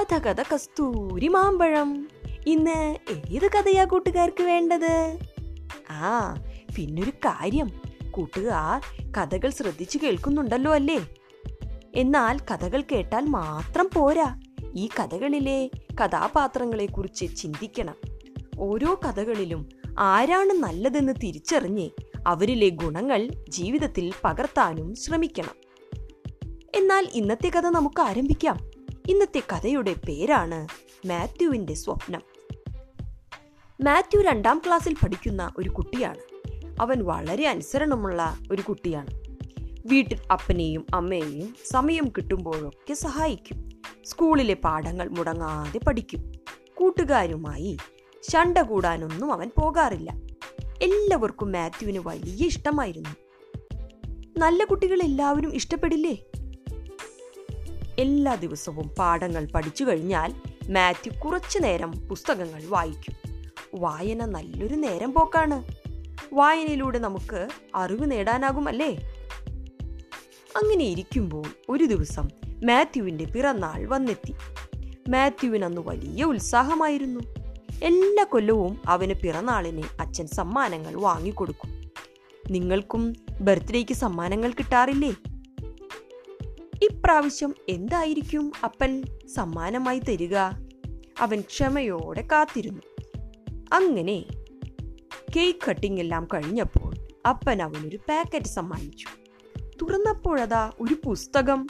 കഥ കഥ കസ്തൂരി മാമ്പഴം ഇന്ന് ഏത് കഥയാ കൂട്ടുകാർക്ക് വേണ്ടത്? ആ പിന്നൊരു കാര്യം. കൂട്ടുകാർ കഥകൾ ശ്രദ്ധിച്ചു കേൾക്കുന്നുണ്ടല്ലോ അല്ലേ? എന്നാൽ കഥകൾ കേട്ടാൽ മാത്രം പോരാ. ഈ കഥകളിലെ കഥാപാത്രങ്ങളെ കുറിച്ച് ചിന്തിക്കണം. ഓരോ കഥകളിലും ആരാണ് നല്ലതെന്ന് തിരിച്ചറിഞ്ഞ് അവരിലെ ഗുണങ്ങൾ ജീവിതത്തിൽ പകർത്താനും ശ്രമിക്കണം. എന്നാൽ ഇന്നത്തെ കഥ നമുക്ക് ആരംഭിക്കാം. ഇന്നത്തെ കഥയുടെ പേരാണ് മാത്യുവിന്റെ സ്വപ്നം. മാത്യു രണ്ടാം ക്ലാസ്സിൽ പഠിക്കുന്ന ഒരു കുട്ടിയാണ്. അവൻ വളരെ അനുസരണമുള്ള ഒരു കുട്ടിയാണ്. വീട്ടിൽ അപ്പനെയും അമ്മയെയും സമയം കിട്ടുമ്പോഴൊക്കെ സഹായിക്കും. സ്കൂളിലെ പാഠങ്ങൾ മുടങ്ങാതെ പഠിക്കും. കൂട്ടുകാരുമായി ശണ്ട കൂടാനൊന്നും അവൻ പോകാറില്ല. എല്ലാവർക്കും മാത്യുവിന് വലിയ ഇഷ്ടമായിരുന്നു. നല്ല കുട്ടികൾ എല്ലാവരും ഇഷ്ടപ്പെടില്ലേ? എല്ലാ ദിവസവും പാഠങ്ങൾ പഠിച്ചു കഴിഞ്ഞാൽ മാത്യു കുറച്ചു നേരം പുസ്തകങ്ങൾ വായിക്കും. വായന നല്ലൊരു നേരം പോക്കാണ്. വായനയിലൂടെ നമുക്ക് അറിവ് നേടാനാകുമല്ലേ? അങ്ങനെ ഇരിക്കുമ്പോൾ ഒരു ദിവസം മാത്യുവിന്റെ പിറന്നാൾ വന്നെത്തി. മാത്യുവിന് അന്ന് വലിയ ഉത്സാഹമായിരുന്നു. എല്ലാ കൊല്ലവും അവന് പിറന്നാളിന് അച്ഛൻ സമ്മാനങ്ങൾ വാങ്ങിക്കൊടുക്കും. നിങ്ങൾക്കും ബർത്ത്ഡേക്ക് സമ്മാനങ്ങൾ കിട്ടാറില്ലേ? ഇപ്രാവശ്യം എന്തായിരിക്കും അപ്പൻ സമ്മാനമായി തരിക? അവൻ ക്ഷമയോടെ കാത്തിരുന്നു. അങ്ങനെ കേക്ക് കട്ടിംഗ് എല്ലാം കഴിഞ്ഞപ്പോൾ അപ്പൻ അവനൊരു പാക്കറ്റ് സമ്മാനിച്ചു. തുറന്നപ്പോഴതാ ഒരു പുസ്തകം.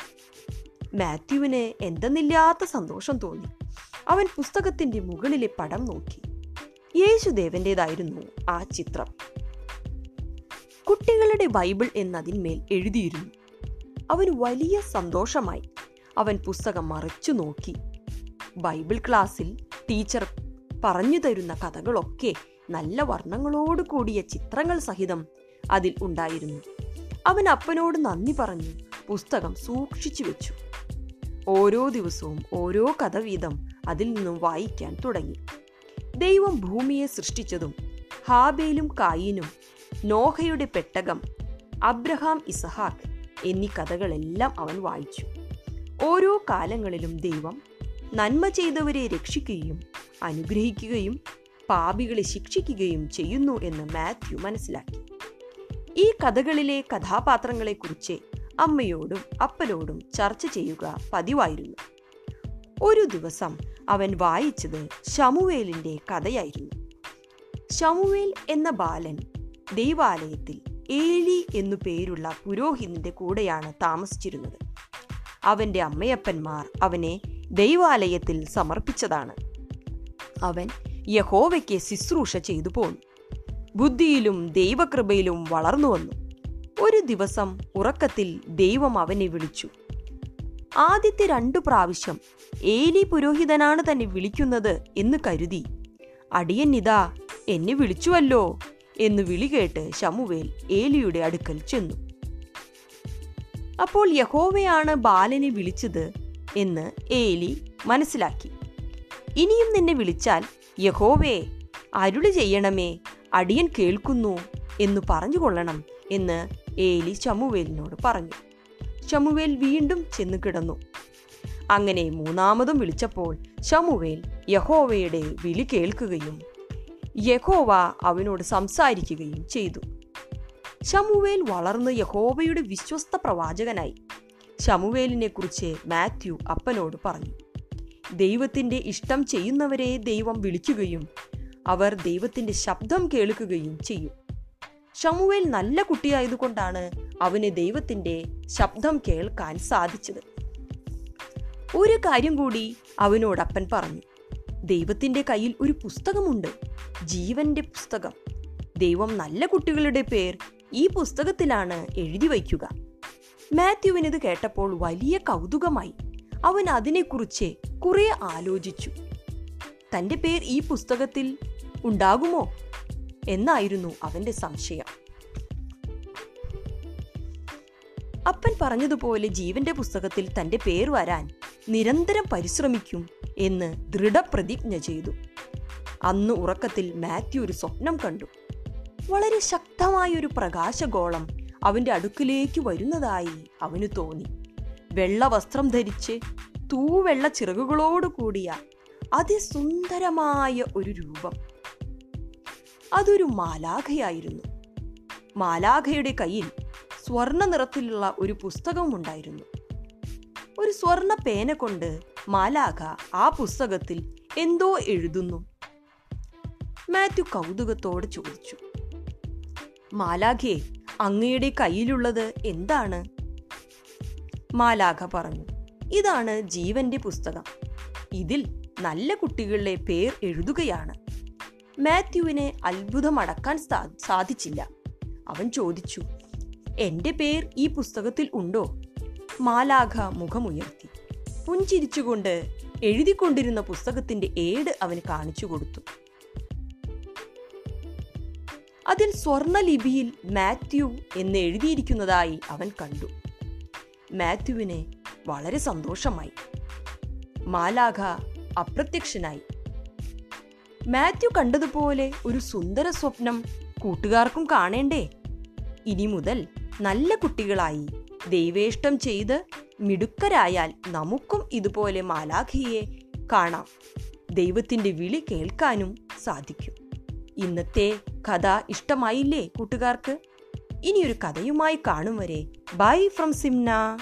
മാത്യുവിന് എന്തെന്നില്ലാത്ത സന്തോഷം തോന്നി. അവൻ പുസ്തകത്തിന്റെ മുകളിലെ പടം നോക്കി. യേശുദേവന്റേതായിരുന്നു ആ ചിത്രം. കുട്ടികളുടെ ബൈബിൾ എന്നതിന്മേൽ എഴുതിയിരുന്നു. അവന് വലിയ സന്തോഷമായി. അവൻ പുസ്തകം മറിച്ചു നോക്കി. ബൈബിൾ ക്ലാസ്സിൽ ടീച്ചർ പറഞ്ഞു തരുന്ന കഥകളൊക്കെ നല്ല വർണങ്ങളോട് കൂടിയ ചിത്രങ്ങൾ സഹിതം അതിൽ ഉണ്ടായിരുന്നു. അവൻ അപ്പനോട് നന്ദി പറഞ്ഞു പുസ്തകം സൂക്ഷിച്ചു വെച്ചു. ഓരോ ദിവസവും ഓരോ കഥ വീതം അതിൽ നിന്നും വായിക്കാൻ തുടങ്ങി. ദൈവം ഭൂമിയെ സൃഷ്ടിച്ചതും ഹാബേലും കായിനും നോഹയുടെ പെട്ടകം അബ്രഹാം ഇസഹാക്ക് എന്നീ കഥകളെല്ലാം അവൻ വായിച്ചു. ഓരോ കാലങ്ങളിലും ദൈവം നന്മ ചെയ്തവരെ രക്ഷിക്കുകയും അനുഗ്രഹിക്കുകയും പാപികളെ ശിക്ഷിക്കുകയും ചെയ്യുന്നു എന്ന് മാത്യു മനസ്സിലാക്കി. ഈ കഥകളിലെ കഥാപാത്രങ്ങളെക്കുറിച്ച് അമ്മയോടും അപ്പനോടും ചർച്ച ചെയ്യുക പതിവായിരുന്നു. ഒരു ദിവസം അവൻ വായിച്ചത് ഷമുവേലിന്റെ കഥയായിരുന്നു. ശമുവേൽ എന്ന ബാലൻ ദൈവാലയത്തിൽ ഏലി എന്നു പേരുള്ള പുരോഹിതന്റെ കൂടെയാണ് താമസിച്ചിരുന്നത്. അവന്റെ അമ്മയപ്പന്മാർ അവനെ ദൈവാലയത്തിൽ സമർപ്പിച്ചതാണ്. അവൻ യഹോവയ്ക്ക് ശുശ്രൂഷ ചെയ്തു പോന്നു. ബുദ്ധിയിലും ദൈവകൃപയിലും വളർന്നു വന്നു. ഒരു ദിവസം ഉറക്കത്തിൽ ദൈവം അവനെ വിളിച്ചു. ആദ്യത്തെ രണ്ടു പ്രാവശ്യം ഏലി പുരോഹിതനാണ് തന്നെ വിളിക്കുന്നത് എന്ന് കരുതി. അടിയൻ ഇതാ എന്നെ വിളിച്ചുവല്ലോ. എന്ന് വിളികേട്ട് ശമുവേൽ ഏലിയുടെ അടുക്കൽ ചെന്നു. അപ്പോൾ യഹോവയാണ് ബാലനെ വിളിച്ചത് എന്ന് ഏലി മനസ്സിലാക്കി. ഇനിയും നിന്നെ വിളിച്ചാൽ യഹോവേ അരുളി ചെയ്യണമേ അടിയൻ കേൾക്കുന്നു എന്ന് പറഞ്ഞുകൊള്ളണം എന്ന് ഏലി ചമുവേലിനോട് പറഞ്ഞു. ചമുവേൽ വീണ്ടും ചെന്ന് കിടന്നു. അങ്ങനെ മൂന്നാമതും വിളിച്ചപ്പോൾ ചമുവേൽ യഹോവയുടെ വിളി കേൾക്കുകയും യഹോവ അവനോട് സംസാരിക്കുകയും ചെയ്തു. ശമുവേൽ വളർന്ന് യഹോവയുടെ വിശ്വസ്ത പ്രവാചകനായി. ശമുവേലിനെ കുറിച്ച് മാത്യു അപ്പനോട് പറഞ്ഞു ദൈവത്തിന്റെ ഇഷ്ടം ചെയ്യുന്നവരെ ദൈവം വിളിക്കുകയും അവർ ദൈവത്തിന്റെ ശബ്ദം കേൾക്കുകയും ചെയ്യും. ഷമുവേൽ നല്ല കുട്ടിയായതുകൊണ്ടാണ് അവന് ദൈവത്തിന്റെ ശബ്ദം കേൾക്കാൻ സാധിച്ചത്. ഒരു കാര്യം കൂടി അവനോടപ്പൻ പറഞ്ഞു ദൈവത്തിന്റെ കയ്യിൽ ഒരു പുസ്തകമുണ്ട്. ജീവന്റെ പുസ്തകം. ദൈവം നല്ല കുട്ടികളുടെ പേർ ഈ പുസ്തകത്തിലാണ് എഴുതി വയ്ക്കുക. മാത്യുവിന് ഇത് കേട്ടപ്പോൾ വലിയ കൗതുകമായി. അവൻ അതിനെക്കുറിച്ച് കുറെ ആലോചിച്ചു. തന്റെ പേർ ഈ പുസ്തകത്തിൽ ഉണ്ടാകുമോ? എന്നായിരുന്നു അവന്റെ സംശയം. അപ്പൻ പറഞ്ഞതുപോലെ ജീവന്റെ പുസ്തകത്തിൽ തന്റെ പേര് വരാൻ നിരന്തരം പരിശ്രമിക്കും എന്ന് ദൃഢപ്രതിജ്ഞ ചെയ്തു. അന്ന് ഉറക്കത്തിൽ മാത്യു ഒരു സ്വപ്നം കണ്ടു. വളരെ ശക്തമായൊരു പ്രകാശഗോളം അവന്റെ അടുക്കിലേക്ക് വരുന്നതായി അവന് തോന്നി. വെള്ള വസ്ത്രം ധരിച്ച് തൂവെള്ള ചിറകുകളോട് കൂടിയ അതിസുന്ദരമായ ഒരു രൂപം. അതൊരു മാലാഖയായിരുന്നു. മാലാഖയുടെ കയ്യിൽ സ്വർണ നിറത്തിലുള്ള ഒരു പുസ്തകവും ഉണ്ടായിരുന്നു ഒരു സ്വർണ പേന കൊണ്ട് മാലാഖ ആ പുസ്തകത്തിൽ എന്തോ എഴുതുന്നു. മാത്യു കൗതുകത്തോടെ ചോദിച്ചു. മാലാഖയെ അങ്ങയുടെ കയ്യിലുള്ളത് എന്താണ്? മാലാഖ പറഞ്ഞു ഇതാണ് ജീവന്റെ പുസ്തകം. ഇതിൽ നല്ല കുട്ടികളുടെ പേർ എഴുതുകയാണ്. മാത്യുവിനെ അത്ഭുതമടക്കാൻ സാധിച്ചില്ല. അവൻ ചോദിച്ചു എന്റെ പേർ ഈ പുസ്തകത്തിൽ ഉണ്ടോ? മാലാഖ മുഖമുയർത്തി. പുഞ്ചിരിച്ചുകൊണ്ട് എഴുതിക്കൊണ്ടിരുന്ന പുസ്തകത്തിന്റെ ഏട് അവന് കാണിച്ചു കൊടുത്തു. അതിൽ സ്വർണലിപിയിൽ മാത്യു എന്ന് എഴുതിയിരിക്കുന്നതായി അവൻ കണ്ടു. മാത്യുവിന് വളരെ സന്തോഷമായി. മാലാഖ അപ്രത്യക്ഷനായി. മാത്യു കണ്ടതുപോലെ ഒരു സുന്ദര സ്വപ്നം കൂട്ടുകാർക്കും കാണേണ്ടേ? ഇനി മുതൽ നല്ല കുട്ടികളായി ദൈവേഷ്ടം ചെയ്ത് മിടുക്കരായാൽ നമുക്കും ഇതുപോലെ മാലാഖിയെ കാണാം. ദൈവത്തിന്റെ വിളി കേൾക്കാനും സാധിക്കും. ഇന്നത്തെ കഥ ഇഷ്ടമായില്ലേ കൂട്ടുകാർക്ക്? ഇനിയൊരു കഥയുമായി കാണും വരെ. Bye from Simna